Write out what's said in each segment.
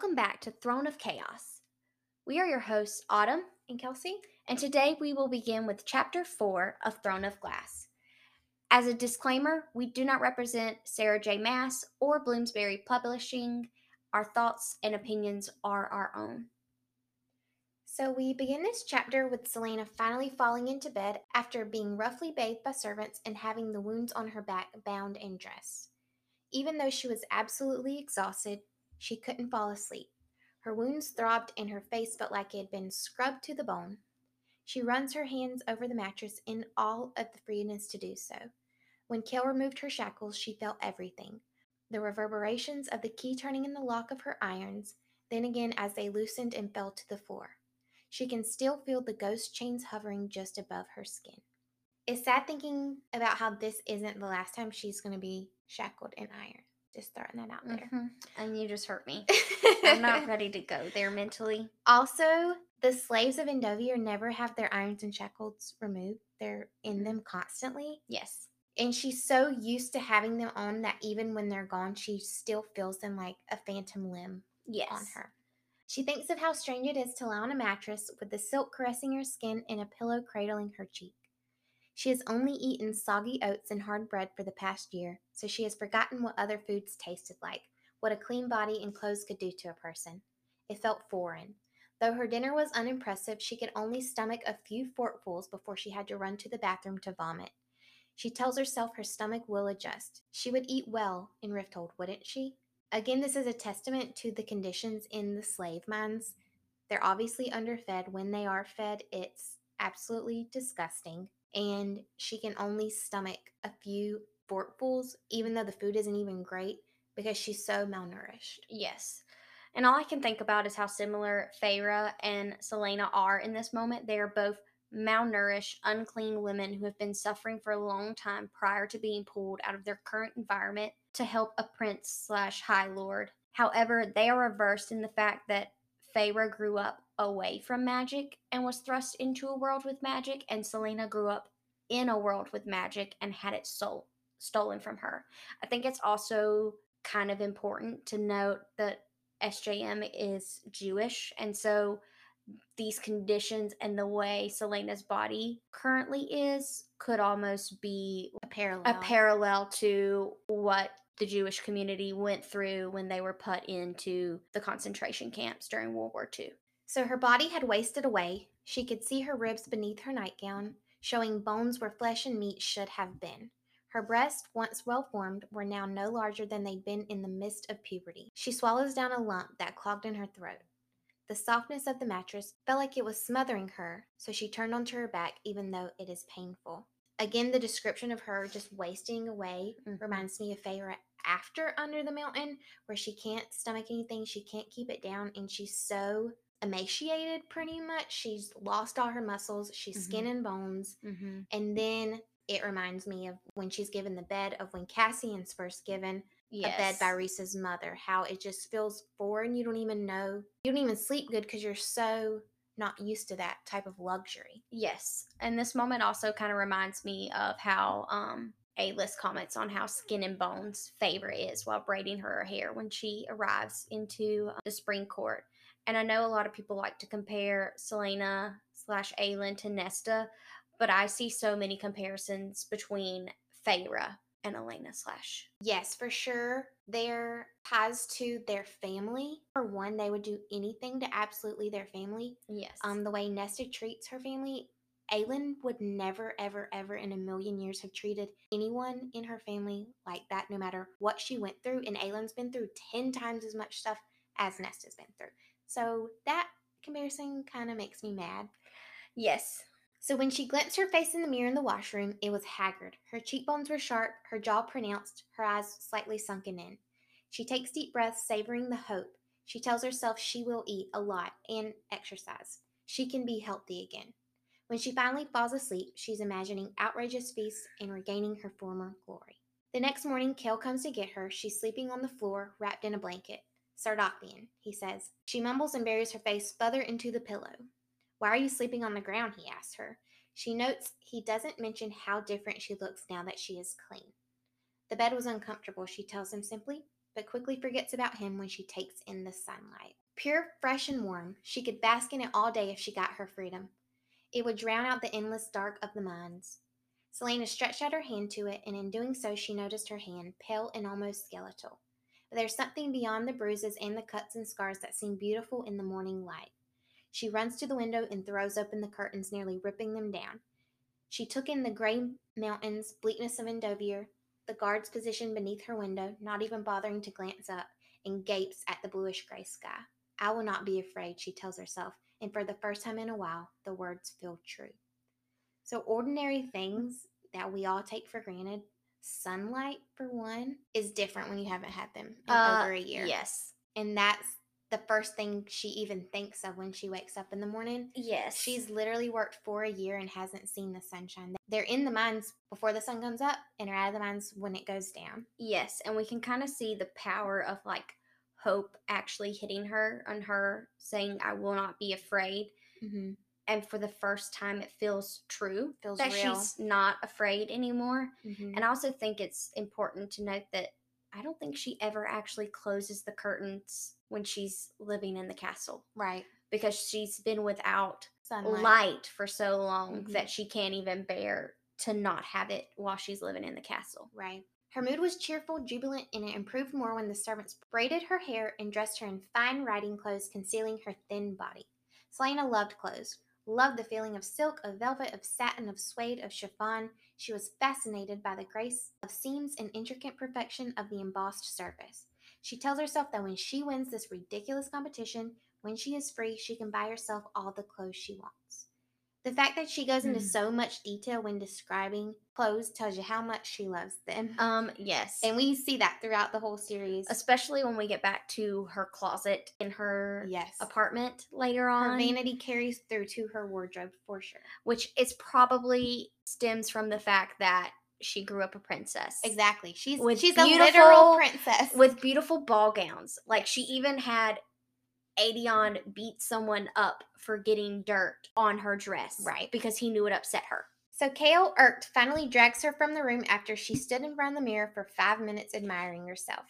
Welcome back to Throne of Chaos. We are your hosts, Autumn And Kelsey? and today we will begin with Chapter 4 of Throne of Glass. As a disclaimer, we do not represent Sarah J. Maas or Bloomsbury Publishing. Our thoughts and opinions are our own. So we begin this chapter with Celaena finally falling into bed after being roughly bathed by servants and having the wounds on her back bound and dressed. Even though she was absolutely exhausted, she couldn't fall asleep. Her wounds throbbed and her face felt like it had been scrubbed to the bone. She runs her hands over the mattress in all of the freeness to do so. When Chaol removed her shackles, she felt everything the reverberations of the key turning in the lock of her irons, then again as they loosened and fell to the floor. She can still feel the ghost chains hovering just above her skin. It's sad thinking about how this isn't the last time she's going to be shackled in ironed. Just throwing that out there. Mhm. And you just hurt me. I'm not ready to go there mentally. Also, the slaves of Endovier never have their irons and shackles removed. They're in them constantly. Yes. And she's so used to having them on that even when they're gone, she still feels them like a phantom limb Yes. on her. She thinks of how strange it is to lie on a mattress with the silk caressing her skin and a pillow cradling her cheek. She has only eaten soggy oats and hard bread for the past year, so she has forgotten what other foods tasted like, what a clean body and clothes could do to a person. It felt foreign. Though her dinner was unimpressive, she could only stomach a few forkfuls before she had to run to the bathroom to vomit. She tells herself her stomach will adjust. She would eat well in Rifthold, wouldn't she? Again, this is a testament to the conditions in the slave mines. They're obviously underfed. When they are fed, it's absolutely disgusting. And she can only stomach a few forkfuls, even though the food isn't even great, because she's so malnourished. Yes. And all I can think about is how similar Feyre and Celaena are in this moment. They are both malnourished, unclean women who have been suffering for a long time prior to being pulled out of their current environment to help a prince slash high lord. However, they are reversed in the fact that Feyre grew up away from magic and was thrust into a world with magic, and Celaena grew up in a world with magic and had it stole, stolen from her. I think it's also kind of important to note that SJM is Jewish, and so these conditions and the way Celaena's body currently is could almost be A parallel. a parallel to what the Jewish community went through when they were put into the concentration camps during World War II. So her body had wasted away. She could see her ribs beneath her nightgown, showing bones where flesh and meat should have been. Her breasts, once well formed, were now no larger than they'd been in the midst of puberty. She swallows down a lump that clogged in her throat. The softness of the mattress felt like it was smothering her, so she turned onto her back, even though it is painful. Again, the description of her just wasting away Mhm. reminds me of Feyre after Under the Mountain, where she can't stomach anything, she can't keep it down, and she's so emaciated pretty much. She's lost all her muscles, she's skin and bones. Mm-hmm. And then it reminds me of when she's given the bed of when Cassian's first given Yes. a bed by Rhys's mother, how it just feels foreign. You don't even know, you don't even sleep good because you're so not used to that type of luxury. Yes. And this moment also kind of reminds me of how um Alis comments on how skin and bones favor is while braiding her hair when she arrives into uh, the spring court. And I know a lot of people like to compare Celaena slash Aelin to Nesta, but I see so many comparisons between Feyre and Elena slash. Yes, for sure. Their ties to their family. For one, they would do anything to absolutely their family. Yes. Um, the way Nesta treats her family, Aelin would never, ever, ever in a million years have treated anyone in her family like that, no matter what she went through. And Aelin's been through 10 times as much stuff as Nesta's been through. So that comparison kind of makes me mad. yes. So when she glimpsed her face in the mirror in the washroom, it was haggard. Her cheekbones were sharp, her jaw pronounced, her eyes slightly sunken in. She takes deep breaths, savoring the hope. She tells herself she will eat a lot and exercise. She can be healthy again. When she finally falls asleep, she's imagining outrageous feasts and regaining her former glory. The next morning, Chaol comes to get her. She's sleeping on the floor, wrapped in a blanket. Sardothien, he says. She mumbles and buries her face further into the pillow. Why are you sleeping on the ground? he asks her. She notes he doesn't mention how different she looks now that she is clean. The bed was uncomfortable, she tells him simply. but quickly forgets about him when she takes in the sunlight. Pure, fresh, and warm, she could bask in it all day if she got her freedom. It would drown out the endless dark of the mines. Celaena stretched out her hand to it, and in doing so, she noticed her hand, pale and almost skeletal. But there's something beyond the bruises and the cuts and scars that seem beautiful in the morning light. She runs to the window and throws open the curtains, nearly ripping them down. She took in the gray mountains, bleakness of Endovier, the guard's positioned beneath her window, not even bothering to glance up, and gapes at the bluish gray sky. I will not be afraid, she tells herself, and for the first time in a while, the words feel true. So, ordinary things that we all take for granted, sunlight for one, is different when you haven't had them in Uh, over a year. Yes. And that's the first thing she even thinks of when she wakes up in the morning. Yes. She's literally worked for a year and hasn't seen the sunshine. They're in the mines before the sun comes up and are out of the mines when it goes down. Yes, and we can kind of see the power of like hope actually hitting her and her saying, I will not be afraid. Mm-hmm. And for the first time, it feels true Feels that real. she's not afraid anymore. Mm-hmm. And I also think it's important to note that I don't think she ever actually closes the curtains when she's living in the castle right. because she's been without Sunlight. light for so long Mhm. that she can't even bear to not have it while she's living in the castle. Right. Her mood was cheerful, jubilant, and it improved more when the servants braided her hair and dressed her in fine riding clothes concealing her thin body. Celaena loved clothes, loved the feeling of silk, of velvet, of satin, of suede, of chiffon. She was fascinated by the grace of seams and intricate perfection of the embossed surface. She tells herself that when she wins this ridiculous competition, when she is free, she can buy herself all the clothes she wants. The fact that she goes into Hmm. so much detail when describing clothes tells you how much she loves them. Um, yes. and we see that throughout the whole series. especially when we get back to her closet in her Yes. apartment later on. Her vanity carries through to her wardrobe for sure. which is probably stems from the fact that she grew up a princess. Exactly. She's With she's a literal princess. With beautiful ball gowns. Like she even had Aedion beat someone up for getting dirt on her dress. Right. Because he knew it upset her. So Chaol irked, finally drags her from the room after she stood in front of the mirror for five minutes admiring herself.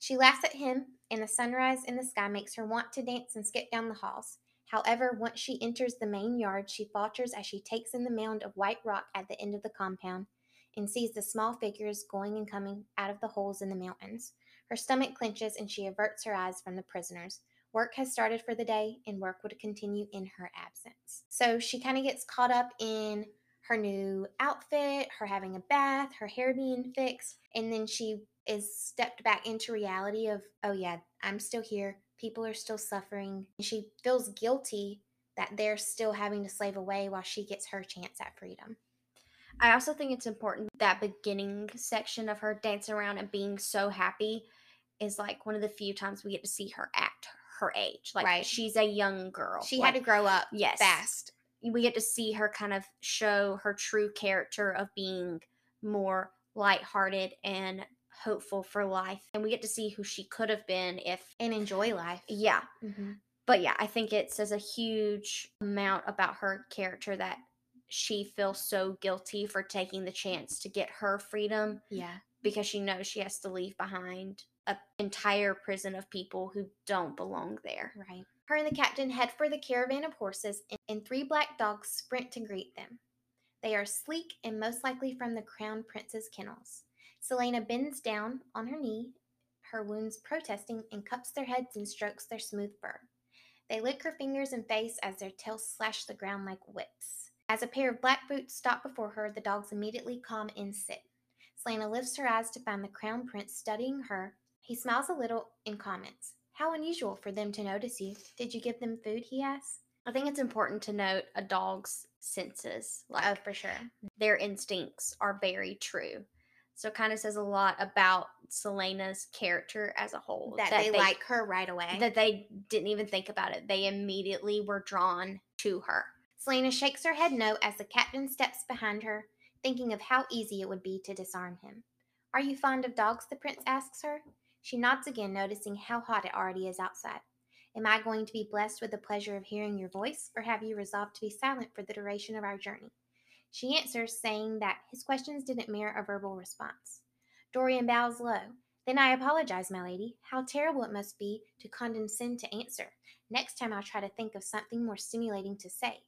She laughs at him, and the sunrise in the sky makes her want to dance and skip down the halls. However, once she enters the main yard, she falters as she takes in the mound of white rock at the end of the compound and sees the small figures going and coming out of the holes in the mountains. Her stomach clenches and she averts her eyes from the prisoners. Work has started for the day, and work would continue in her absence. So she kind of gets caught up in her new outfit, her having a bath, her hair being fixed, and then she is stepped back into reality of, oh yeah, I'm still here. People are still suffering. And she feels guilty that they're still having to slave away while she gets her chance at freedom. I also think it's important that beginning section of her dancing around and being so happy is like one of the few times we get to see her act her age. Like Right. she's a young girl. She like, had to grow up yes. fast. we get to see her kind of show her true character of being more lighthearted and hopeful for life. And we get to see who she could have been if and enjoy life. yeah. Mm-hmm. But yeah, I think it says a huge amount about her character that she feels so guilty for taking the chance to get her freedom Yeah. because she knows she has to leave behind an entire prison of people who don't belong there. Right. Her and the captain head for the caravan of horses, and, and three black dogs sprint to greet them. They are sleek and most likely from the crown prince's kennels. Celaena bends down on her knee, her wounds protesting, and cups their heads and strokes their smooth fur. They lick her fingers and face as their tails slash the ground like whips. As a pair of black boots stop before her, the dogs immediately calm and sit. Celaena lifts her eyes to find the crown prince studying her. He smiles a little and comments, How unusual for them to notice you. Did you give them food? he asks. I think it's important to note a dog's senses. Like Oh, for sure. their instincts are very true. So it kind of says a lot about Celaena's character as a whole. That, they, like her right away. that they didn't even think about it. They immediately were drawn to her. Celaena shakes her head no as the captain steps behind her, thinking of how easy it would be to disarm him. Are you fond of dogs? the prince asks her. She nods again, noticing how hot it already is outside. Am I going to be blessed with the pleasure of hearing your voice, or have you resolved to be silent for the duration of our journey? She answers, saying that his questions didn't merit a verbal response. Dorian bows low. Then I apologize, my lady. How terrible it must be to condescend to answer. Next time I'll try to think of something more stimulating to say.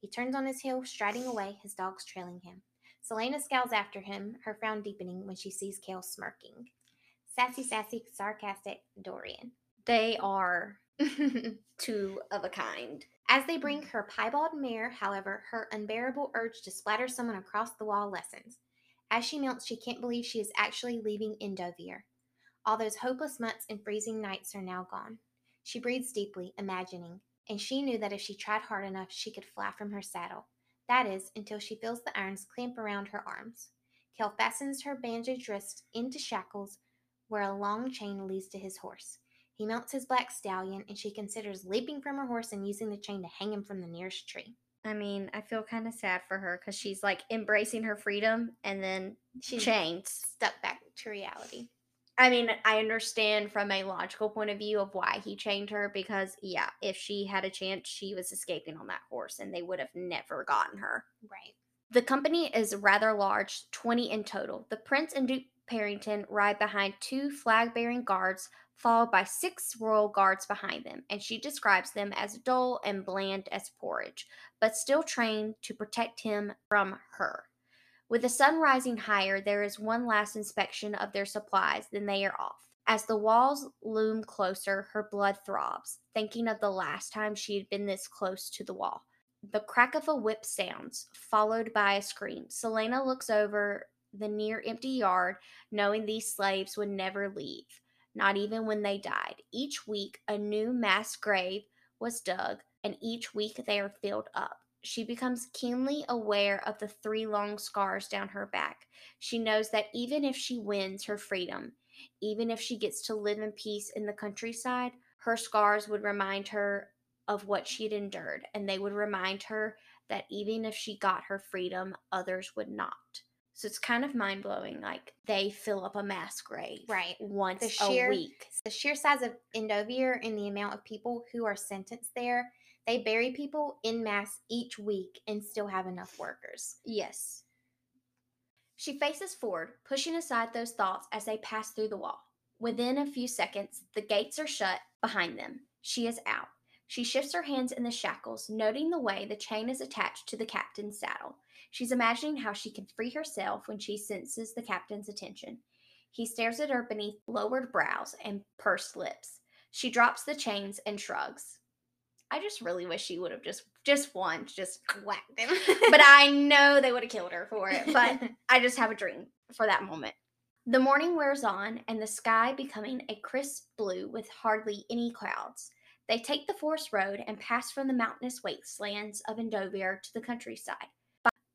He turns on his heel, striding away, his dogs trailing him. Celaena scowls after him, her frown deepening when she sees Chaol smirking. Sassy, sassy, sarcastic Dorian. They are two of a kind. As they bring her piebald mare, however, her unbearable urge to splatter someone across the wall lessens. As she melts, she can't believe she is actually leaving Endovier. All those hopeless months and freezing nights are now gone. She breathes deeply, imagining, and she knew that if she tried hard enough, she could fly from her saddle. That is, until she feels the irons clamp around her arms. Chaol fastens her bandaged wrists into shackles where a long chain leads to his horse. He mounts his black stallion, and she considers leaping from her horse and using the chain to hang him from the nearest tree. I mean, I feel kind of sad for her because she's like embracing her freedom and then She's chained. stuck back to reality. I mean, I understand from a logical point of view of why he chained her because, yeah, if she had a chance, she was escaping on that horse and they would have never gotten her. Right. The company is rather large, 20 in total. The Prince and Duke Perrington ride behind two flag bearing guards, followed by six royal guards behind them, and she describes them as dull and bland as porridge, but still trained to protect him from her. With the sun rising higher, there is one last inspection of their supplies, then they are off. As the walls loom closer, her blood throbs, thinking of the last time she had been this close to the wall. The crack of a whip sounds, followed by a scream. Celaena looks over the near empty yard, knowing these slaves would never leave, not even when they died. Each week, a new mass grave was dug, and each week they are filled up. She becomes keenly aware of the three long scars down her back. She knows that even if she wins her freedom, even if she gets to live in peace in the countryside, her scars would remind her of what she'd endured, and they would remind her that even if she got her freedom, others would not. So it's kind of mind blowing. Like they fill up a mass grave Right. once The sheer- a week. The sheer size of Endovier and the amount of people who are sentenced there, they bury people in mass each week and still have enough workers. Yes. She faces forward, pushing aside those thoughts as they pass through the wall. Within a few seconds, the gates are shut behind them. She is out. She shifts her hands in the shackles, noting the way the chain is attached to the captain's saddle. She's imagining how she can free herself when she senses the captain's attention. He stares at her beneath lowered brows and pursed lips. She drops the chains and shrugs. I just really wish she would have just just once just Whacked them. but I know they would have killed her for it. But I just have a dream for that moment. The morning wears on, and the sky becoming a crisp blue with hardly any clouds. They take the forest road and pass from the mountainous wastelands of Endovier to the countryside.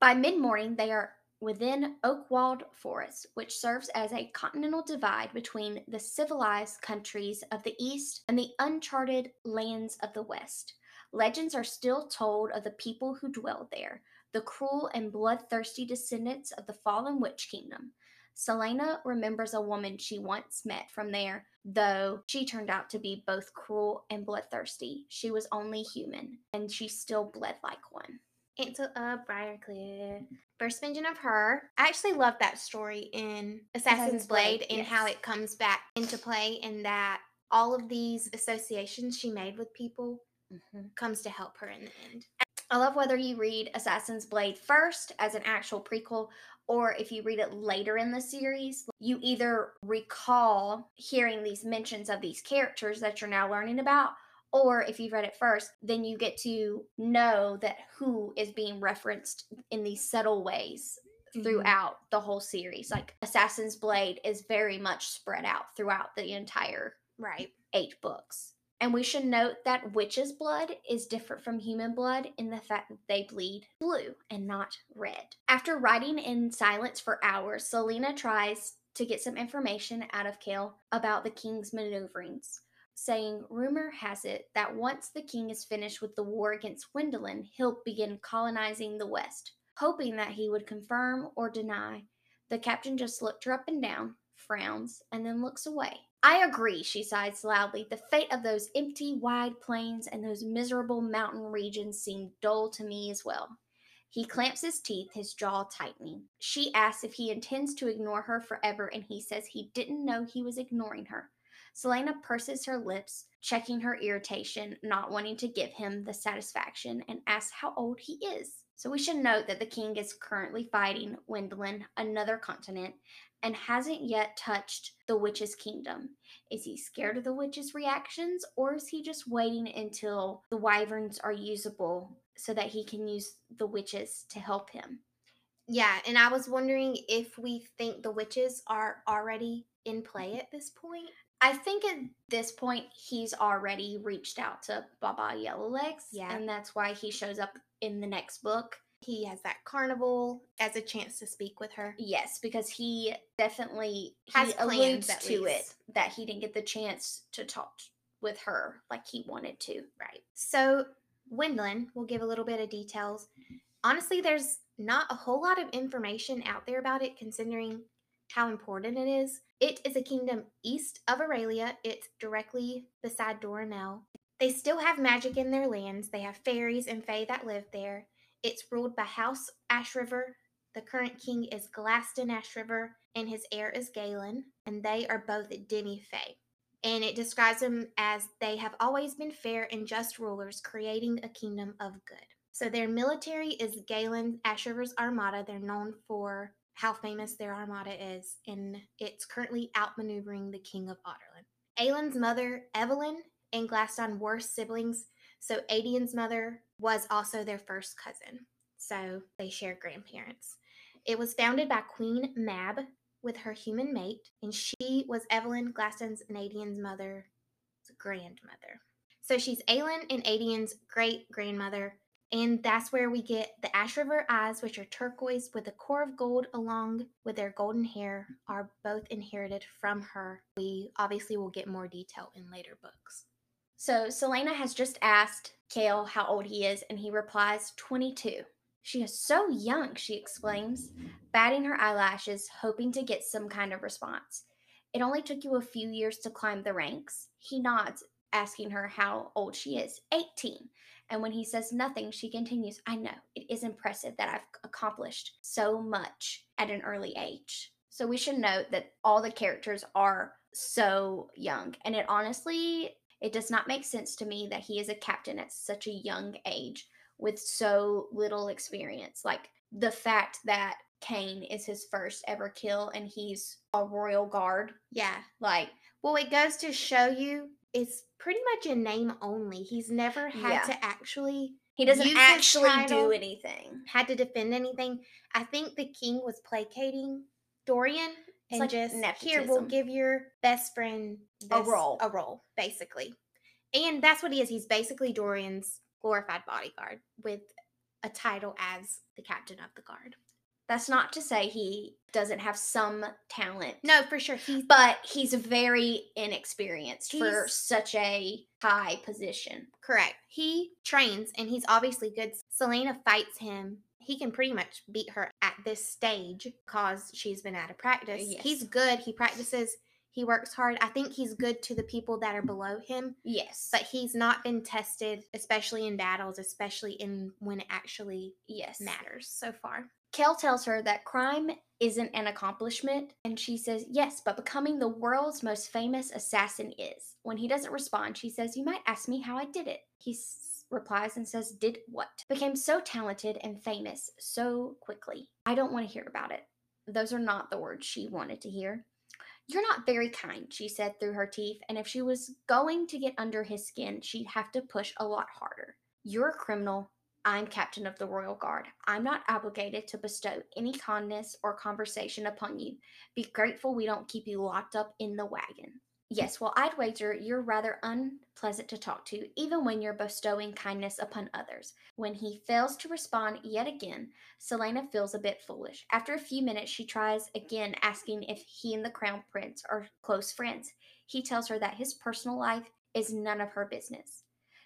By, mid morning, they are within Oakwald forest, which serves as a continental divide between the civilized countries of the east and the uncharted lands of the west. Legends are still told of the people who dwelled there, the cruel and bloodthirsty descendants of the fallen witch kingdom. Celaena remembers a woman she once met from there, though she turned out to be both cruel and bloodthirsty. She was only human, and she still bled like one. Into a Briarcliff. First mention of her. I actually love that story in Assassin's, Assassin's Blade, Blade, and how it comes back into play and that all of these associations she made with people mm-hmm. comes to help her in the end. I love whether you read Assassin's Blade first as an actual prequel or if you read it later in the series, you either recall hearing these mentions of these characters that you're now learning about, or if you've read it first, then you get to know that who is being referenced in these subtle ways mm-hmm. throughout the whole series. Like Assassin's Blade is very much spread out throughout the entire Right. eight books. And we should note that witch's blood is different from human blood in the fact that they bleed blue and not red. After riding in silence for hours, Celaena tries to get some information out of Chaol about the king's maneuverings, saying, Rumor has it that once the king is finished with the war against Wendlyn, he'll begin colonizing the West. Hoping that he would confirm or deny, the captain just looked her up and down, frowns, and then looks away. I agree, she sighs loudly. The fate of those empty, wide plains and those miserable mountain regions seemed dull to me as well. He clamps his teeth, his jaw tightening. She asks if he intends to ignore her forever, and he says he didn't know he was ignoring her. Celaena purses her lips, checking her irritation, not wanting to give him the satisfaction, and asks how old he is. So we should note that the king is currently fighting Wendlyn, another continent, and hasn't yet touched the witch's kingdom. Is he scared of the witch's reactions, or is he just waiting until the wyverns are usable so that he can use the witches to help him? Yeah, and I was wondering if we think the witches are already in play at this point. I think at this point he's already reached out to Baba Yellowlegs. Yeah. And that's why he shows up in the next book. He has that carnival as a chance to speak with her. Yes, because he definitely Has he plans, alludes at to it that he didn't get the chance to talk with her like he wanted to. Right. So, Wendlyn, we'll give a little bit of details. Honestly, there's not a whole lot of information out there about it considering how important it is. It is a kingdom east of Erilea. It's directly beside Doranelle. They still have magic in their lands. They have fairies and fae that live there. It's ruled by House Ashryver. The current king is Glaston Ashryver, and his heir is Galan, and they are both demi-fae and it describes them as they have always been fair and just rulers, creating a kingdom of good. So their military is Galan Ashryver's armada. They're known for how famous their armada is, and it's currently outmaneuvering the king of Adarlan. Aelin's mother, Evalin, and Glaston were siblings, so Aedion's mother was also their first cousin. So they share grandparents. It was founded by Queen Mab, with her human mate, and she was Evalin Glaston's and Aedion's mother's grandmother. So she's Aelin and Adian's great grandmother, and that's where we get the Ashryver eyes, which are turquoise with a core of gold, along with their golden hair, are both inherited from her. We obviously will get more detail in later books. So Celaena has just asked Chaol how old he is, and he replies 22. She is so young, she exclaims, batting her eyelashes, hoping to get some kind of response. It only took you a few years to climb the ranks. He nods, asking her how old she is 18. And when he says nothing, she continues, I know, it is impressive that I've accomplished so much at an early age. So we should note that all the characters are so young. And it honestly, it does not make sense to me that he is a captain at such a young age with so little experience. Like the fact that Cain is his first ever kill and he's a royal guard. Yeah. Like, Well, it goes to show you it's pretty much a name only. He's never had Yeah. to actually he doesn't actually title. do anything. had to defend anything. I think the king was placating Dorian and like just here we'll give your best friend A role. a role, basically. And that's what he is. He's basically Dorian's glorified bodyguard with a title as the captain of the guard. That's not to say he doesn't have some talent. No, for sure. He's But he's very inexperienced for such a high position. Correct. He trains and he's obviously good. Celaena fights him. He can pretty much beat her at this stage because she's been out of practice. Yes. He's good. He practices. He works hard. I think he's good to the people that are below him, Yes. but he's not been tested, especially in battles, especially in when it actually yes. matters so far. Chaol tells her that crime isn't an accomplishment, and she says, Yes, but becoming the world's most famous assassin is. When he doesn't respond, she says, You might ask me how I did it. He replies and says, Did what? Became so talented and famous so quickly. I don't want to hear about it. Those are not the words she wanted to hear. You're not very kind, she said through her teeth, and if she was going to get under his skin, she'd have to push a lot harder. You're a criminal. I'm captain of the royal guard. I'm not obligated to bestow any kindness or conversation upon you. Be grateful we don't keep you locked up in the wagon. Yes, well, I'd wager you're rather unpleasant to talk to, even when you're bestowing kindness upon others. When he fails to respond yet again, Celaena feels a bit foolish. After a few minutes, she tries again, asking if he and the crown prince are close friends. He tells her that his personal life is none of her business.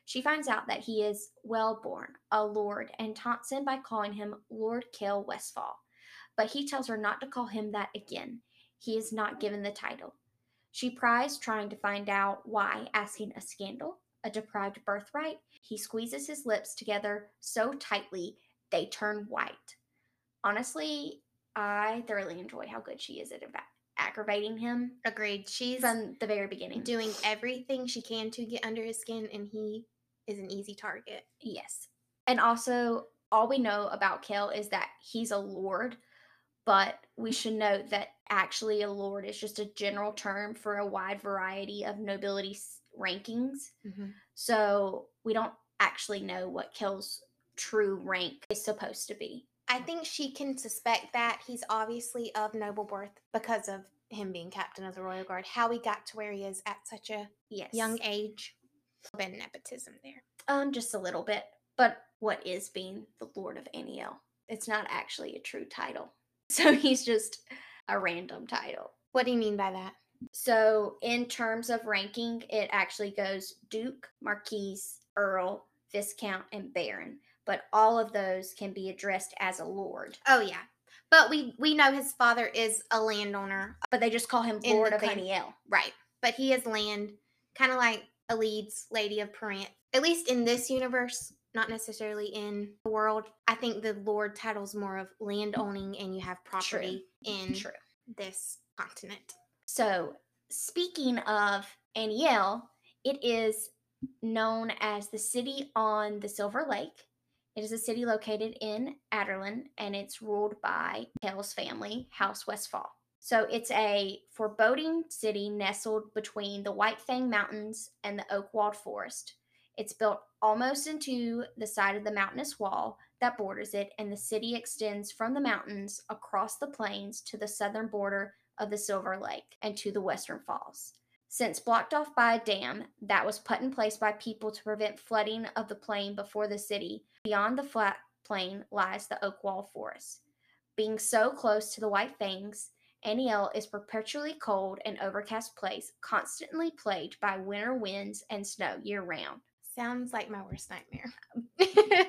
She finds out that he is well born, a lord, and taunts him by calling him Lord Chaol Westfall. But he tells her not to call him that again. He is not given the title. She pries, trying to find out why, asking a scandal, a deprived birthright. He squeezes his lips together so tightly they turn white. Honestly, I thoroughly enjoy how good she is at ava- aggravating him Agreed. She's from the very beginning. doing everything she can to get under his skin, and he is an easy target. Yes. And also, all we know about Chaol is that he's a lord, but we should note that actually a lord is just a general term for a wide variety of nobility rankings. Mm-hmm. So we don't actually know what Chaol's true rank is supposed to be. I think she can suspect that he's obviously of noble birth because of him being captain of the royal guard. How he got to where he is at such a Yes. young age, of nepotism there. Um, just a little bit. But what is being the Lord of Anielle? It's not actually a true title. So he's just a random title. What do you mean by that? So, in terms of ranking, it actually goes Duke, Marquis, Earl, Viscount, and Baron. But all of those can be addressed as a lord. Oh yeah, but we we know his father is a landowner, But they just call him In Lord the of coun- Anielle. right? But he has land, kind of like Elide Lady of Perranth. At least in this universe, not necessarily in the world. I think the lord title's more of land owning, and you have property in True. this continent. So, speaking of Anielle, it is known as the city on the Silver Lake. It is a city located in Adarlan and it's ruled by Chaol's family, House Westfall. So, it's a foreboding city nestled between the White Fang Mountains and the Oakwald Forest. It's built almost into the side of the mountainous wall that borders it, and the city extends from the mountains across the plains to the southern border of the Silver Lake and to the Western Falls. Since blocked off by a dam that was put in place by people to prevent flooding of the plain before the city, beyond the flat plain lies the Oakwald Forest. Being so close to the White Fangs, Anielle is perpetually cold and overcast place, constantly plagued by winter winds and snow year round. Sounds like my worst nightmare.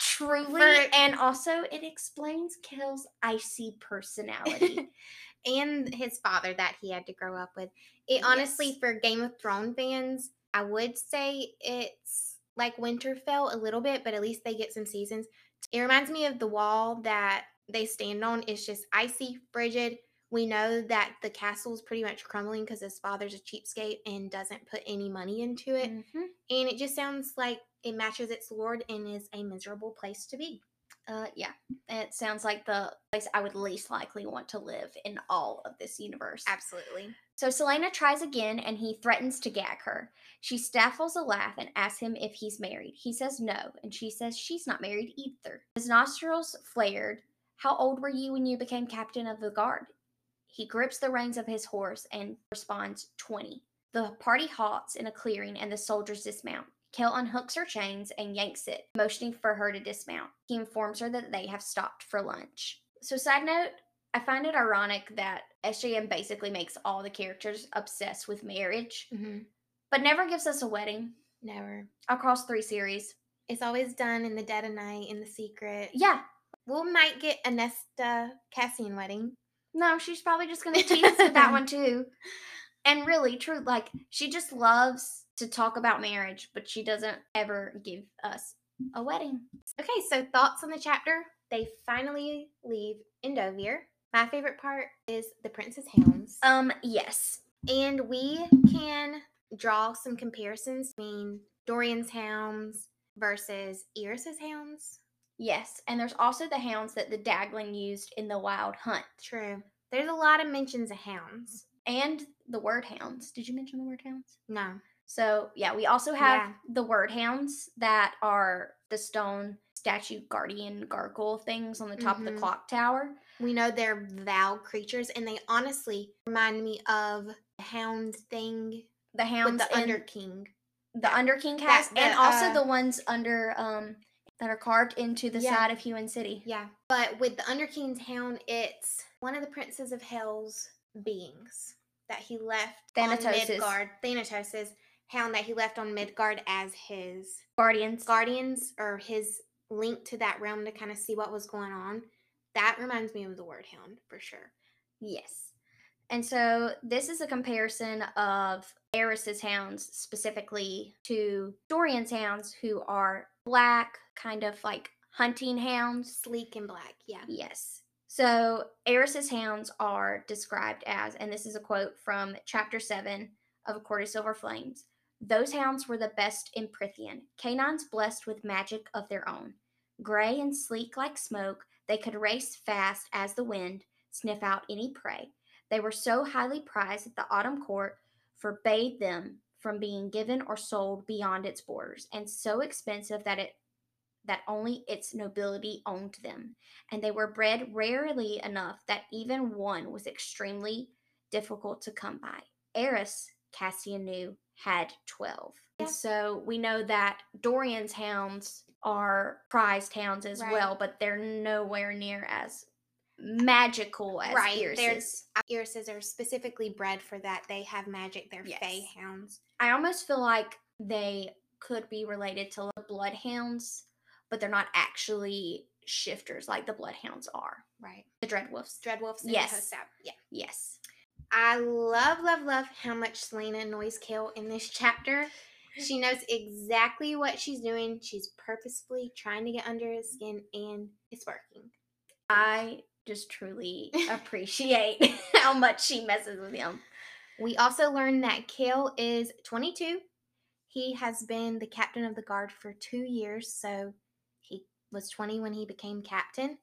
Truly, For- and also it explains Chaol's icy personality. and his father that he had to grow up with. It honestly, Yes. for Game of Thrones fans, I would say it's like Winterfell a little bit, but at least they get some seasons. It reminds me of the wall that they stand on. It's just icy, frigid. We know that the castle's pretty much crumbling because his father's a cheapskate and doesn't put any money into it. Mhm. And it just sounds like it matches its lord and is a miserable place to be. Uh, yeah, it sounds like the place I would least likely want to live in all of this universe. Absolutely. So Celaena tries again and he threatens to gag her. She stifles a laugh and asks him if he's married. He says no, and she says she's not married either. His nostrils flared. How old were you when you became captain of the guard? He grips the reins of his horse and responds 20. The party halts in a clearing and the soldiers dismount. Chaol unhooks her chains and yanks it, motioning for her to dismount. He informs her that they have stopped for lunch. So, side note, I find it ironic that SJM basically makes all the characters obsessed with marriage, hmm but never gives us a wedding Never. across three series. It's always done in the dead of night, in the secret. Yeah, We might get a Nesta Cassian wedding. No, she's probably just going to tease us with that one too. And really, true, like she just loves to talk about marriage, but she doesn't ever give us a wedding. Okay, so thoughts on the chapter? They finally leave Endovier. My favorite part is the Prince's Hounds. Um, yes. and we can draw some comparisons between Dorian's hounds versus Iris's hounds. Yes, and there's also the hounds that the Daglin used in the Wild Hunt, True. There's a lot of mentions of hounds. and the word hounds. Did you mention the word hounds? No. So yeah, we also have Yeah. the word hounds that are the stone statue guardian gargoyle things on the top of Mhm. the clock tower. We know they're vow creatures, and they honestly remind me of the hound thing The with hounds the in Under King. the Under King has, the, and also uh, the ones under um that are carved into the Yeah. side of Human City. Yeah. But with the Under King's hound, it's one of the princes of hell's beings that he left on Thanatos' Midgard. Thanatos' hound that he left on Midgard as his Guardians. guardians or his link to that realm to kind of see what was going on. That reminds me of the word hound for sure. Yes. And so this is a comparison of Eris's hounds specifically to Dorian's hounds, who are black, kind of like hunting hounds. Sleek and black, yeah. Yes. So Eris's hounds are described as, and this is a quote from chapter 7 of A Court of Silver Flames. Those hounds were the best in Prythian, canines blessed with magic of their own. Gray and sleek like smoke, they could race fast as the wind, sniff out any prey. They were so highly prized that the autumn court forbade them from being given or sold beyond its borders, and so expensive that it that only its nobility owned them, and they were bred rarely enough that even one was extremely difficult to come by. Eris, Cassian knew, had 12. Yeah. And so we know that Dorian's hounds are prized hounds as Right. well, but they're nowhere near as magical as Right, there's- Eris's are specifically bred for that. They have magic. They're Yes. fey hounds. I almost feel like they could be related to the bloodhounds, but they're not actually shifters like the bloodhounds are. Right. The dreadwolves. Dreadwolves Yes. Yeah. yes. I love, love, love how much Celaena annoys Chaol in this chapter. She knows exactly what she's doing. She's purposefully trying to get under his skin, and it's working. I just truly appreciate how much she messes with him. We also learned that Chaol is 22. He has been the captain of the guard for two years, so he was 20 when he became captain.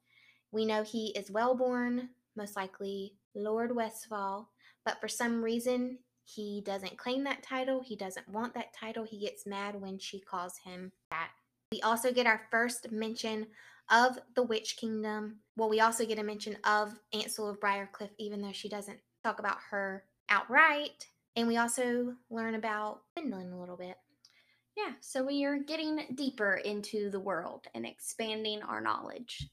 We know he is well born, most likely Lord Westfall, but for some reason he doesn't claim that title. He doesn't want that title. He gets mad when she calls him that. We also get our first mention of the Witch Kingdom. Well, we also get a mention of Ansel of Briarcliff, even though she doesn't talk about her outright. And we also learn about Wendlyn a little bit. Yeah, so we are getting deeper into the world and expanding our knowledge.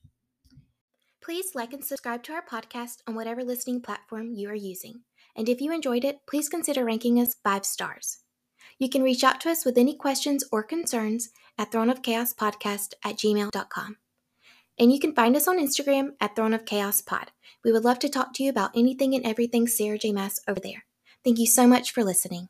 Please like and subscribe to our podcast on whatever listening platform you are using. And if you enjoyed it, please consider ranking us five stars. You can reach out to us with any questions or concerns at throneofchaospodcast of Chaos Podcast at gmail.com. And you can find us on Instagram at Throne of Chaos Pod. We would love to talk to you about anything and everything Sarah J. Maas over there. Thank you so much for listening.